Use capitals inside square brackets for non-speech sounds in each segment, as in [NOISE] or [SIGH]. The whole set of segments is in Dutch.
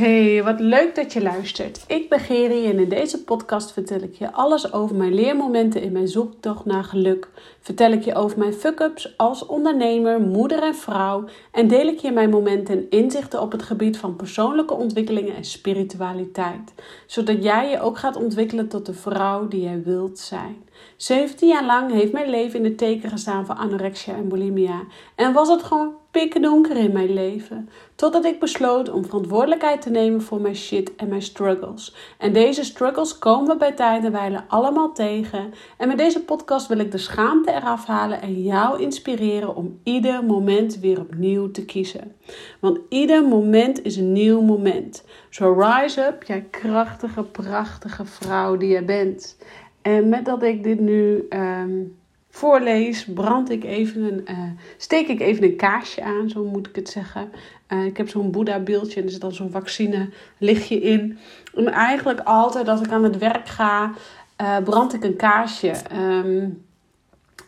Hey, wat leuk dat je luistert. Ik ben Geri en in deze podcast vertel ik je alles over mijn leermomenten in mijn zoektocht naar geluk. Vertel ik je over mijn fuck-ups als ondernemer, moeder en vrouw en deel ik je mijn momenten en inzichten op het gebied van persoonlijke ontwikkelingen en spiritualiteit, zodat jij je ook gaat ontwikkelen tot de vrouw die jij wilt zijn. 17 jaar lang heeft mijn leven in de teken gestaan van anorexia en bulimia en was het gewoon pikken donker in mijn leven. Totdat ik besloot om verantwoordelijkheid te nemen voor mijn shit en mijn struggles. En deze struggles komen we bij tijden allemaal tegen. En met deze podcast wil ik de schaamte eraf halen en jou inspireren om ieder moment weer opnieuw te kiezen. Want ieder moment is een nieuw moment. So rise up, jij krachtige, prachtige vrouw die je bent. En met dat ik dit nu. Um, voorlees, brand ik even een, uh, steek ik even een kaarsje aan, zo moet ik het zeggen. Uh, ik heb zo'n Boeddha-beeldje en er zit dan zo'n vaccine lichtje in. En eigenlijk altijd als ik aan het werk ga, uh, brand ik een kaarsje. Um,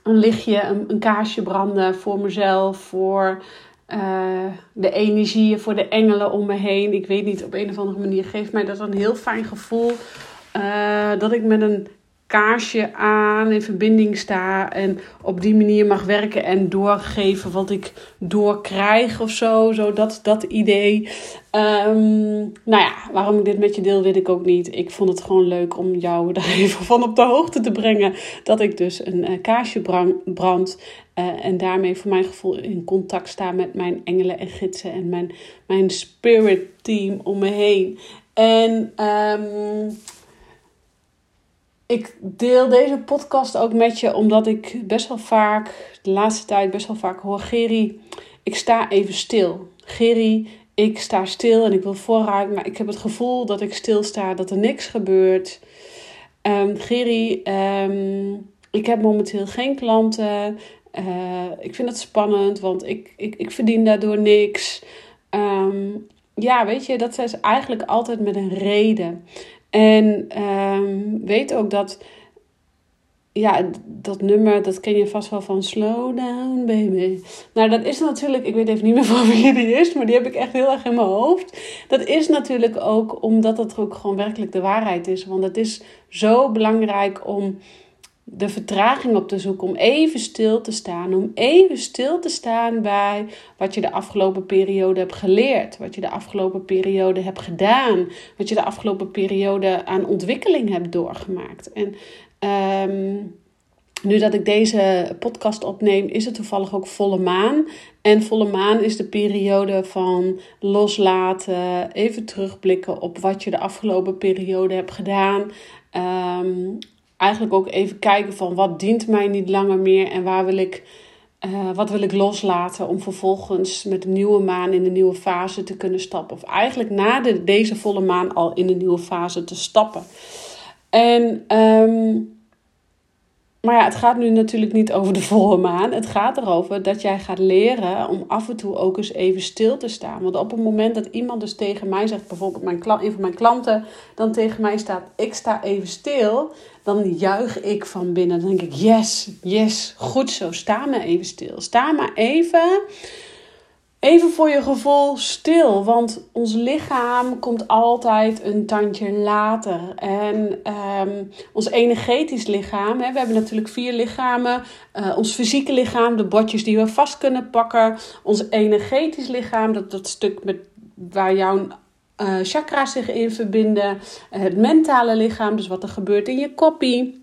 een lichtje, een, een, kaarsje branden voor mezelf, voor de energieën, voor de engelen om me heen. Ik weet niet, op een of andere manier geeft mij dat een heel fijn gevoel. dat ik met een kaarsje aan, in verbinding sta en op die manier mag werken en doorgeven wat ik doorkrijg of zo. Zo dat, dat idee. Um, nou ja, waarom ik dit met je deel, weet ik ook niet. Ik vond het gewoon leuk om jou daar [LAUGHS] even van op de hoogte te brengen. Dat ik dus een uh, kaarsje brand. Uh, en daarmee voor mijn gevoel in contact sta met mijn engelen en gidsen en mijn, mijn spirit team om me heen. En um, ik deel deze podcast ook met je omdat ik best wel vaak, de laatste tijd best wel vaak hoor: Geri, ik sta even stil. Geri, ik sta stil en ik wil vooruit, maar ik heb het gevoel dat ik stilsta, dat er niks gebeurt. Um, ik heb momenteel geen klanten. Uh, ik vind het spannend, want ik, ik, ik verdien daardoor niks. Um, ja, weet je, dat is eigenlijk altijd met een reden. En um, weet ook dat, ja, dat nummer, dat ken je vast wel van Slow Down Baby. Nou, dat is natuurlijk, ik weet even niet meer [LAUGHS] van wie die is, maar die heb ik echt heel erg in mijn hoofd. Dat is natuurlijk ook omdat het ook gewoon werkelijk de waarheid is. Want het is zo belangrijk om de vertraging op te zoeken, om even stil te staan. Om even stil te staan bij wat je de afgelopen periode hebt geleerd. Wat je de afgelopen periode hebt gedaan. Wat je de afgelopen periode aan ontwikkeling hebt doorgemaakt. En um, nu dat ik deze podcast opneem, is het toevallig ook volle maan. En volle maan is de periode van loslaten, even terugblikken op wat je de afgelopen periode hebt gedaan. Um, eigenlijk ook even kijken van wat dient mij niet langer meer en waar wil ik, uh, wat wil ik loslaten om vervolgens met de nieuwe maan in de nieuwe fase te kunnen stappen. Of eigenlijk na de, deze volle maan al in de nieuwe fase te stappen. En um, maar ja, het gaat nu natuurlijk niet over de volle maan. Het gaat erover dat jij gaat leren om af en toe ook eens even stil te staan. Want op het moment dat iemand dus tegen mij zegt, bijvoorbeeld mijn, een van mijn klanten, dan tegen mij staat: Ik sta even stil. Dan juich ik van binnen. Dan denk ik: Yes, yes, goed zo. Sta maar even stil. Sta maar even Even voor je gevoel stil, want ons lichaam komt altijd een tandje later. En um, ons energetisch lichaam, hè, we hebben natuurlijk vier lichamen. Uh, ons fysieke lichaam, de botjes die we vast kunnen pakken. Ons energetisch lichaam, dat, dat stuk met, waar jouw uh, chakra's zich in verbinden. het mentale lichaam, dus wat er gebeurt in je koppie.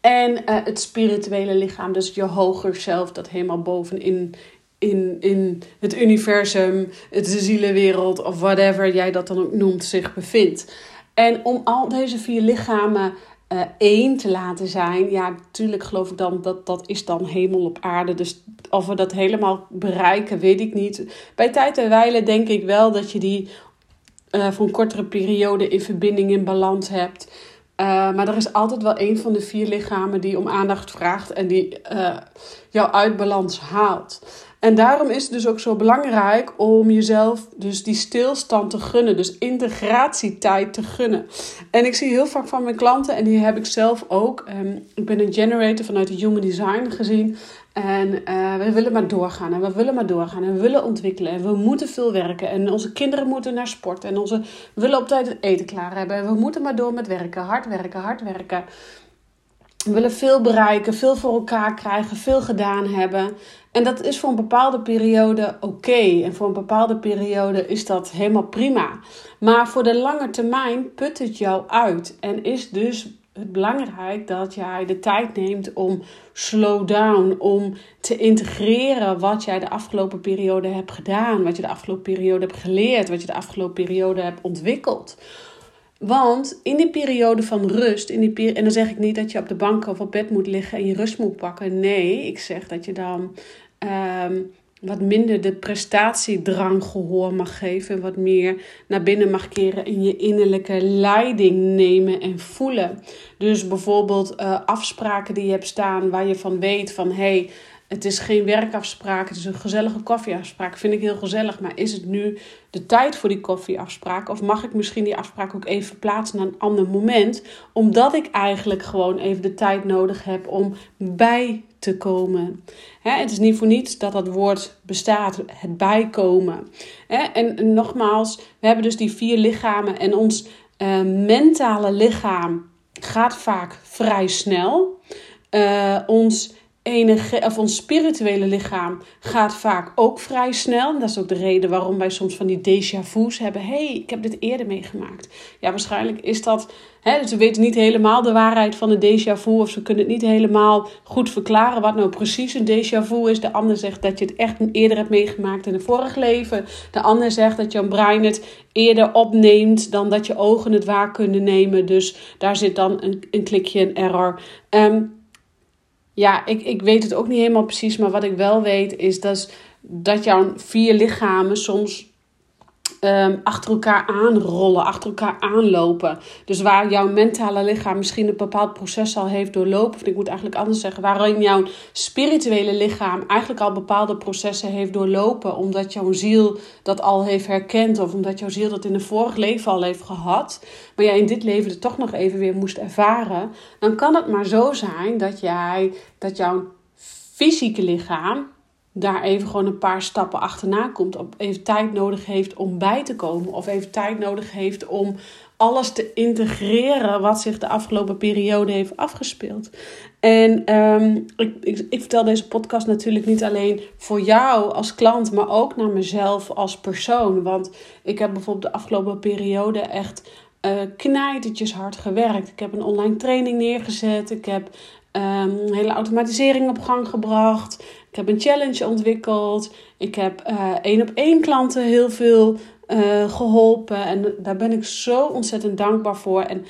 En uh, het spirituele lichaam, dus je hoger zelf, dat helemaal bovenin in, in het universum, de zielenwereld of whatever jij dat dan ook noemt, zich bevindt. En om al deze vier lichamen uh, één te laten zijn, ja, natuurlijk geloof ik dan dat dat is dan hemel op aarde. Dus of we dat helemaal bereiken, weet ik niet. Bij tijd en wijle denk ik wel dat je die uh, voor een kortere periode in verbinding, in balans hebt. Uh, maar er is altijd wel een van de vier lichamen die om aandacht vraagt en die jou uit balans haalt. En daarom is het dus ook zo belangrijk om jezelf dus die stilstand te gunnen. Dus integratietijd te gunnen. En ik zie heel vaak van mijn klanten, en die heb ik zelf ook. Um, ik ben een generator vanuit het Human Design gezien. En uh, we willen maar doorgaan en we willen maar doorgaan en we willen ontwikkelen en we moeten veel werken en onze kinderen moeten naar sport en onze, we willen op tijd het eten klaar hebben en we moeten maar door met werken, hard werken, hard werken. We willen veel bereiken, veel voor elkaar krijgen, veel gedaan hebben. En dat is voor een bepaalde periode oké. En voor een bepaalde periode is dat helemaal prima. Maar voor de lange termijn put het jou uit. En is dus het belangrijk dat jij de tijd neemt om slow down, om te integreren wat jij de afgelopen periode hebt gedaan, wat je de afgelopen periode hebt geleerd, wat je de afgelopen periode hebt ontwikkeld. Want in die periode van rust, in die en dan zeg ik niet dat je op de bank of op bed moet liggen en je rust moet pakken. Nee, ik zeg dat je dan ehm, wat minder de prestatiedrang gehoor mag geven. Wat meer naar binnen mag keren in je innerlijke leiding nemen en voelen. Dus bijvoorbeeld uh, afspraken die je hebt staan waar je van weet van. Hey, het is geen werkafspraak, het is een gezellige koffieafspraak. Vind ik heel gezellig, maar is het nu de tijd voor die koffieafspraak? Of mag ik misschien die afspraak ook even verplaatsen naar een ander moment? Omdat ik eigenlijk gewoon even de tijd nodig heb om bij te komen. het is niet voor niets dat dat woord bestaat, het bijkomen. en, nogmaals, we hebben dus die vier lichamen en ons uh, mentale lichaam gaat vaak vrij snel. Uh, ons enige, of ons spirituele lichaam gaat vaak ook vrij snel. dat is ook de reden waarom wij soms van die déjà vu's hebben. hey, ik heb dit eerder meegemaakt. Ja, waarschijnlijk is dat... Hè, dus we weten niet helemaal de waarheid van een déjà vu... of ze kunnen het niet helemaal goed verklaren... wat nou precies een déjà vu is. De ander zegt dat je het echt eerder hebt meegemaakt in een vorig leven. De ander zegt dat jouw brein het eerder opneemt... dan dat je ogen het waar kunnen nemen. Dus daar zit dan een, een klikje, een error... Um, ja, ik, ik weet het ook niet helemaal precies. Maar wat ik wel weet is dat, dat jouw vier lichamen soms um, achter elkaar aanrollen, achter elkaar aanlopen. Dus waar jouw mentale lichaam misschien een bepaald proces al heeft doorlopen, of ik moet eigenlijk anders zeggen, waarin jouw spirituele lichaam eigenlijk al bepaalde processen heeft doorlopen, omdat jouw ziel dat al heeft herkend, of omdat jouw ziel dat in een vorig leven al heeft gehad, maar jij in dit leven het toch nog even weer moest ervaren, dan kan het maar zo zijn dat jij, dat jouw fysieke lichaam daar even gewoon een paar stappen achterna komt. Of even tijd nodig heeft om bij te komen. Of even tijd nodig heeft om alles te integreren wat zich de afgelopen periode heeft afgespeeld. En ehm, ik, ik, ik, vertel deze podcast natuurlijk niet alleen voor jou als klant, maar ook naar mezelf als persoon. Want ik heb bijvoorbeeld de afgelopen periode echt uh, hard gewerkt. Ik heb een online training neergezet. Ik heb um, hele automatisering op gang gebracht. Ik heb een challenge ontwikkeld. Ik heb uh, één op één klanten heel veel uh, geholpen. En daar ben ik zo ontzettend dankbaar voor. En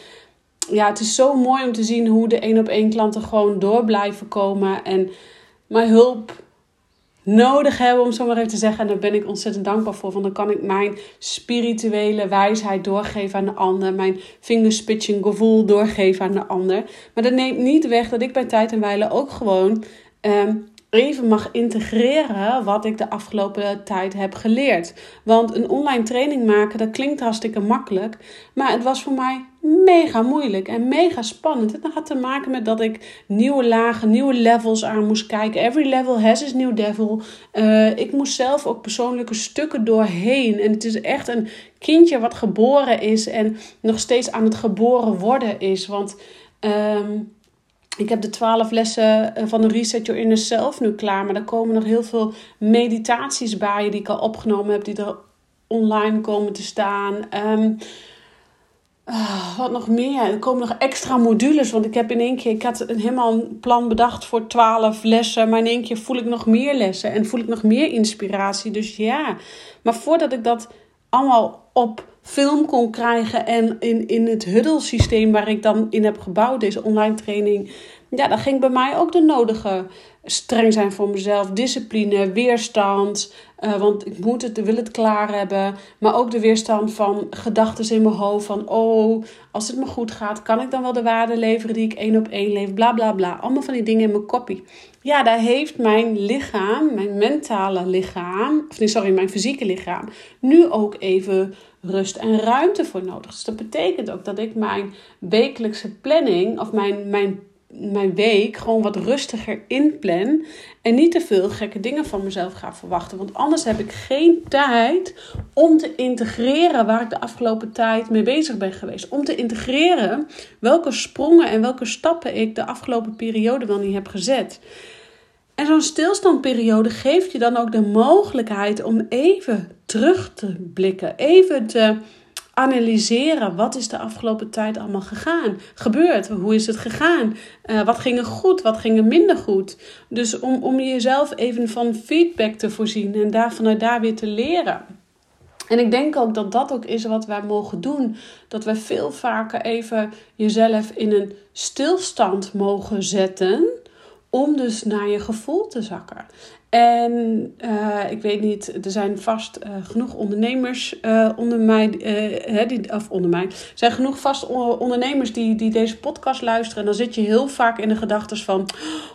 ja, het is zo mooi om te zien hoe de één op één klanten gewoon door blijven komen. En mijn hulp nodig hebben, om zo maar even te zeggen. En daar ben ik ontzettend dankbaar voor. Want dan kan ik mijn spirituele wijsheid doorgeven aan de ander. Mijn fingerspitching gevoel doorgeven aan de ander. Maar dat neemt niet weg dat ik bij tijd en wijle ook gewoon um, even mag integreren wat ik de afgelopen tijd heb geleerd. Want een online training maken, dat klinkt hartstikke makkelijk. Maar het was voor mij mega moeilijk en mega spannend. Het had te maken met dat ik nieuwe lagen, nieuwe levels aan moest kijken. Every level has its new devil. Uh, ik moest zelf ook persoonlijke stukken doorheen. En het is echt een kindje wat geboren is en nog steeds aan het geboren worden is. Want... Um, ik heb de twaalf lessen eh, van de Reset Your Inner Self nu klaar. Maar er komen nog heel veel meditaties bij die ik al opgenomen heb. Die er online komen te staan. Ehm, ah, wat nog meer? Er komen nog extra modules. Want ik heb in één keer... Ik had helemaal een plan bedacht voor twaalf lessen. Maar in één keer voel ik nog meer lessen. En voel ik nog meer inspiratie. Dus ja. Maar voordat ik dat allemaal op film kon krijgen en in, in het huddelsysteem waar ik dan in heb gebouwd, deze online training, ja, dan ging bij mij ook de nodige streng zijn voor mezelf, discipline, weerstand, uh, want ik moet het, wil het klaar hebben, maar ook de weerstand van gedachten in mijn hoofd van, oh, als het me goed gaat, kan ik dan wel de waarde leveren die ik één op één leef, bla bla bla, allemaal van die dingen in mijn kopie. Ja, daar heeft mijn lichaam, mijn mentale lichaam, of nee, sorry, mijn fysieke lichaam, nu ook even rust en ruimte voor nodig. Dus dat betekent ook dat ik mijn wekelijkse planning of mijn, mijn mijn week gewoon wat rustiger inplan. En niet te veel gekke dingen van mezelf ga verwachten. Want anders heb ik geen tijd om te integreren waar ik de afgelopen tijd mee bezig ben geweest. Om te integreren welke sprongen en welke stappen ik de afgelopen periode wel niet heb gezet. En zo'n stilstandperiode geeft je dan ook de mogelijkheid om even terug te blikken. Even te analyseren. Wat is de afgelopen tijd allemaal gegaan? Gebeurd? Hoe is het gegaan? Uh, wat ging er goed? Wat ging er minder goed? Dus om, om jezelf even van feedback te voorzien en daar, vanuit daar weer te leren. En ik denk ook dat dat ook is wat wij mogen doen. Dat wij veel vaker even jezelf in een stilstand mogen zetten. Om dus naar je gevoel te zakken. En uh, ik weet niet, er zijn vast uh, genoeg ondernemers uh, onder mij, die, of onder mij, er zijn genoeg vast ondernemers die, die deze podcast luisteren. En dan zit je heel vaak in de gedachten van,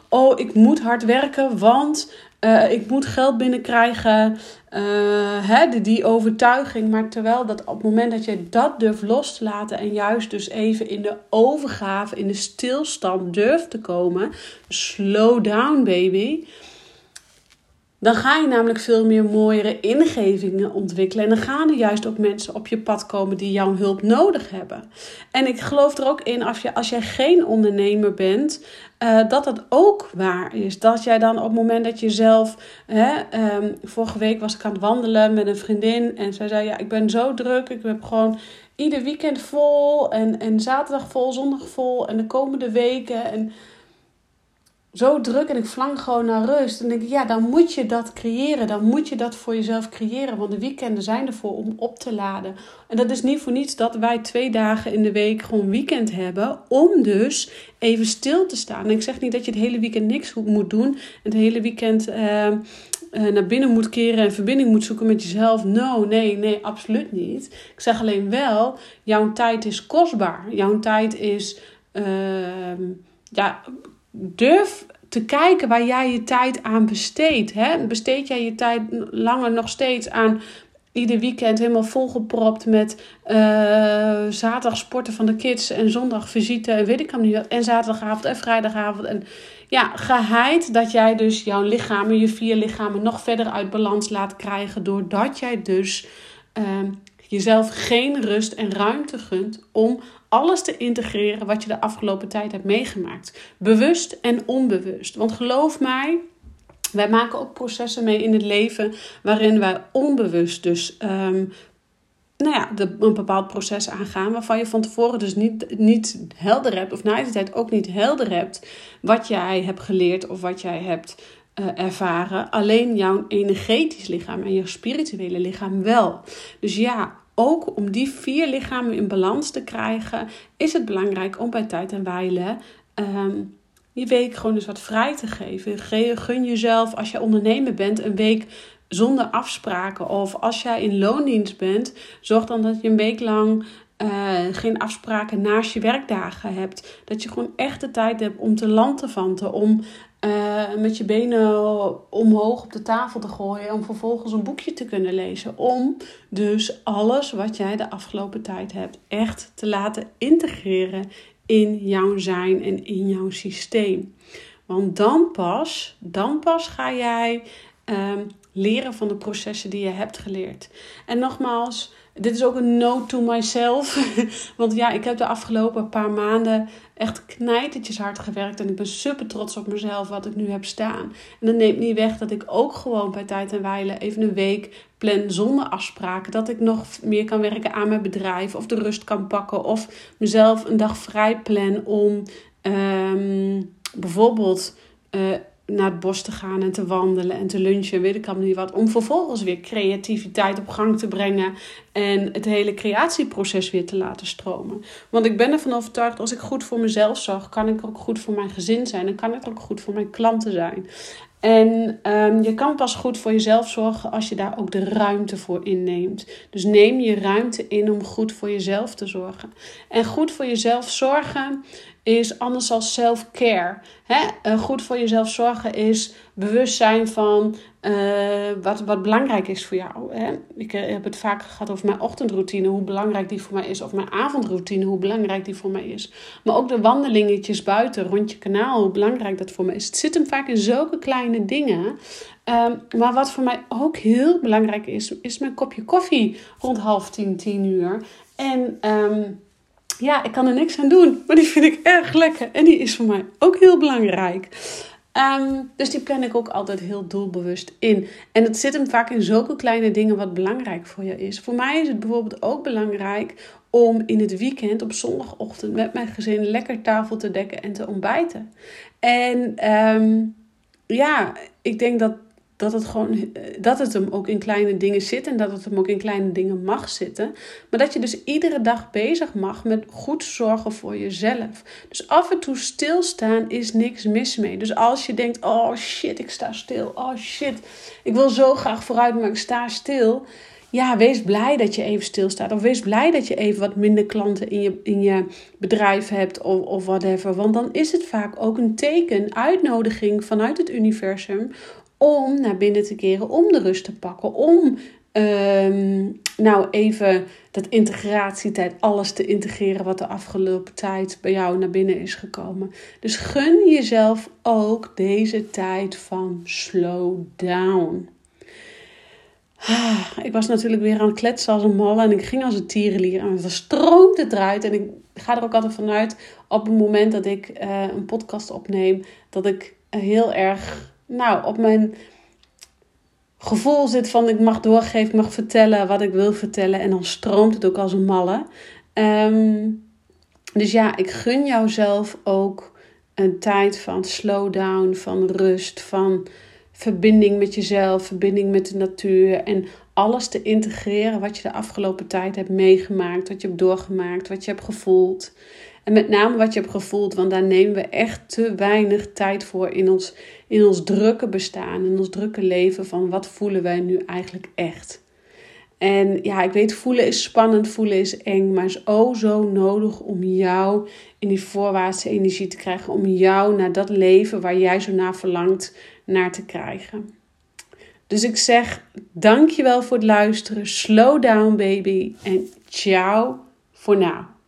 oh, ik moet hard werken, want ik moet geld binnenkrijgen. hè, die, die overtuiging. Maar terwijl dat op het moment dat je dat durft los te laten en juist dus even in de overgave, in de stilstand durft te komen, slow down baby dan ga je namelijk veel meer mooiere ingevingen ontwikkelen. En dan gaan er juist ook mensen op je pad komen die jouw hulp nodig hebben. En ik geloof er ook in, als, je, als jij geen ondernemer bent, uh, dat dat ook waar is. Dat jij dan op het moment dat je zelf. Hè, um, vorige week was ik aan het wandelen met een vriendin. En zij zei: Ja, ik ben zo druk. Ik heb gewoon ieder weekend vol. En, en zaterdag vol, zondag vol. En de komende weken. En zo druk en ik vlang gewoon naar rust. En denk ik, ja, dan moet je dat creëren. Dan moet je dat voor jezelf creëren. Want de weekenden zijn ervoor om op te laden. En dat is niet voor niets dat wij twee dagen in de week gewoon weekend hebben. Om dus even stil te staan. En ik zeg niet dat je het hele weekend niks moet doen. En het hele weekend uh, uh, naar binnen moet keren en verbinding moet zoeken met jezelf. No, nee, nee, absoluut niet. Ik zeg alleen wel, jouw tijd is kostbaar. Jouw tijd is... Uh, ja, durf te kijken waar jij je tijd aan besteedt. Hè? Besteed jij je tijd langer nog steeds aan ieder weekend helemaal volgepropt met uh, zaterdag sporten van de kids en zondag visite en weet ik niet wat. En zaterdagavond en vrijdagavond. En ja, geheid dat jij dus jouw lichamen, je vier lichamen, nog verder uit balans laat krijgen. Doordat jij dus uh, jezelf geen rust en ruimte gunt om alles te integreren wat je de afgelopen tijd hebt meegemaakt. Bewust en onbewust. Want geloof mij, wij maken ook processen mee in het leven waarin wij onbewust dus um, nou ja, de, een bepaald proces aangaan waarvan je van tevoren dus niet, niet helder hebt, of na de tijd ook niet helder hebt, wat jij hebt geleerd of wat jij hebt uh, ervaren. Alleen jouw energetisch lichaam en je spirituele lichaam wel. Dus ja, ook om die vier lichamen in balans te krijgen, is het belangrijk om bij tijd en wijle um, je week gewoon eens wat vrij te geven. Gun jezelf, als je ondernemer bent, een week zonder afspraken. Of als jij in loondienst bent, zorg dan dat je een week lang uh, geen afspraken naast je werkdagen hebt. Dat je gewoon echt de tijd hebt om te lantevanten, om uh, met je benen omhoog op de tafel te gooien. Om vervolgens een boekje te kunnen lezen. Om dus alles wat jij de afgelopen tijd hebt echt te laten integreren in jouw zijn en in jouw systeem. Want dan pas, dan pas ga jij um, leren van de processen die je hebt geleerd. En nogmaals, dit is ook een note to myself. [LAUGHS] Want ja, ik heb de afgelopen paar maanden echt knijtertjes hard gewerkt. En ik ben super trots op mezelf wat ik nu heb staan. En dat neemt niet weg dat ik ook gewoon bij tijd en wijle even een week plan zonder afspraken. Dat ik nog meer kan werken aan mijn bedrijf. Of de rust kan pakken. Of mezelf een dag vrij plan om um, bijvoorbeeld... Uh, naar het bos te gaan en te wandelen en te lunchen, weet ik allemaal niet wat. Om vervolgens weer creativiteit op gang te brengen en het hele creatieproces weer te laten stromen. Want ik ben ervan overtuigd, als ik goed voor mezelf zorg, kan ik ook goed voor mijn gezin zijn en kan ik ook goed voor mijn klanten zijn. En um, je kan pas goed voor jezelf zorgen als je daar ook de ruimte voor inneemt. Dus neem je ruimte in om goed voor jezelf te zorgen. En goed voor jezelf zorgen is anders als self-care. Uh, goed voor jezelf zorgen is bewust zijn van uh, wat, wat belangrijk is voor jou. Hè? Ik eh, heb het vaak gehad over mijn ochtendroutine, hoe belangrijk die voor mij is. Of mijn avondroutine, hoe belangrijk die voor mij is. Maar ook de wandelingetjes buiten, rond je kanaal, hoe belangrijk dat voor mij is. Het zit hem vaak in zulke kleine dingen. Um, maar wat voor mij ook heel belangrijk is, is mijn kopje koffie rond half tien, tien uur. En... Um, ja, ik kan er niks aan doen. Maar die vind ik erg lekker. En die is voor mij ook heel belangrijk. Ehm, dus die plan ik ook altijd heel doelbewust in. En het zit hem vaak in zulke kleine dingen wat belangrijk voor je is. Voor mij is het bijvoorbeeld ook belangrijk om in het weekend op zondagochtend met mijn gezin lekker tafel te dekken en te ontbijten. En um, ja, ik denk dat dat het gewoon eh, dat het hem ook in kleine dingen zit en dat het hem ook in kleine dingen mag zitten. Maar dat je dus iedere dag bezig mag met goed zorgen voor jezelf. Dus af en toe stilstaan is niks mis mee. Dus als je denkt: oh shit, ik sta stil. Oh shit, ik wil zo graag vooruit, maar ik sta stil. Ja, wees blij dat je even stilstaat. Of wees blij dat je even wat minder klanten in je, in je bedrijf hebt of, of whatever. Want dan is het vaak ook een teken, uitnodiging vanuit het universum om naar binnen te keren, om de rust te pakken, om ehm, nou even dat integratietijd, alles te integreren wat de afgelopen tijd bij jou naar binnen is gekomen. Dus gun jezelf ook deze tijd van slow down. Ah, ik was natuurlijk weer aan het kletsen als een malle en ik ging als een tierenlier en er stroomt het eruit. En ik ga er ook altijd vanuit op het moment dat ik uh, een podcast opneem, dat ik heel erg nou, op mijn gevoel zit van ik mag doorgeven, mag vertellen wat ik wil vertellen. En dan stroomt het ook als een malle. Ehm, dus ja, ik gun jouzelf ook een tijd van slowdown, van rust, van verbinding met jezelf, verbinding met de natuur. En alles te integreren wat je de afgelopen tijd hebt meegemaakt, wat je hebt doorgemaakt, wat je hebt gevoeld. En met name wat je hebt gevoeld, want daar nemen we echt te weinig tijd voor in ons, in ons drukke bestaan, in ons drukke leven. Van wat voelen wij nu eigenlijk echt? En ja, ik weet, voelen is spannend, voelen is eng, maar is oh zo nodig om jou in die voorwaartse energie te krijgen. Om jou naar dat leven waar jij zo naar verlangt, naar te krijgen. Dus ik zeg dankjewel voor het luisteren. Slow down baby en ciao voor now.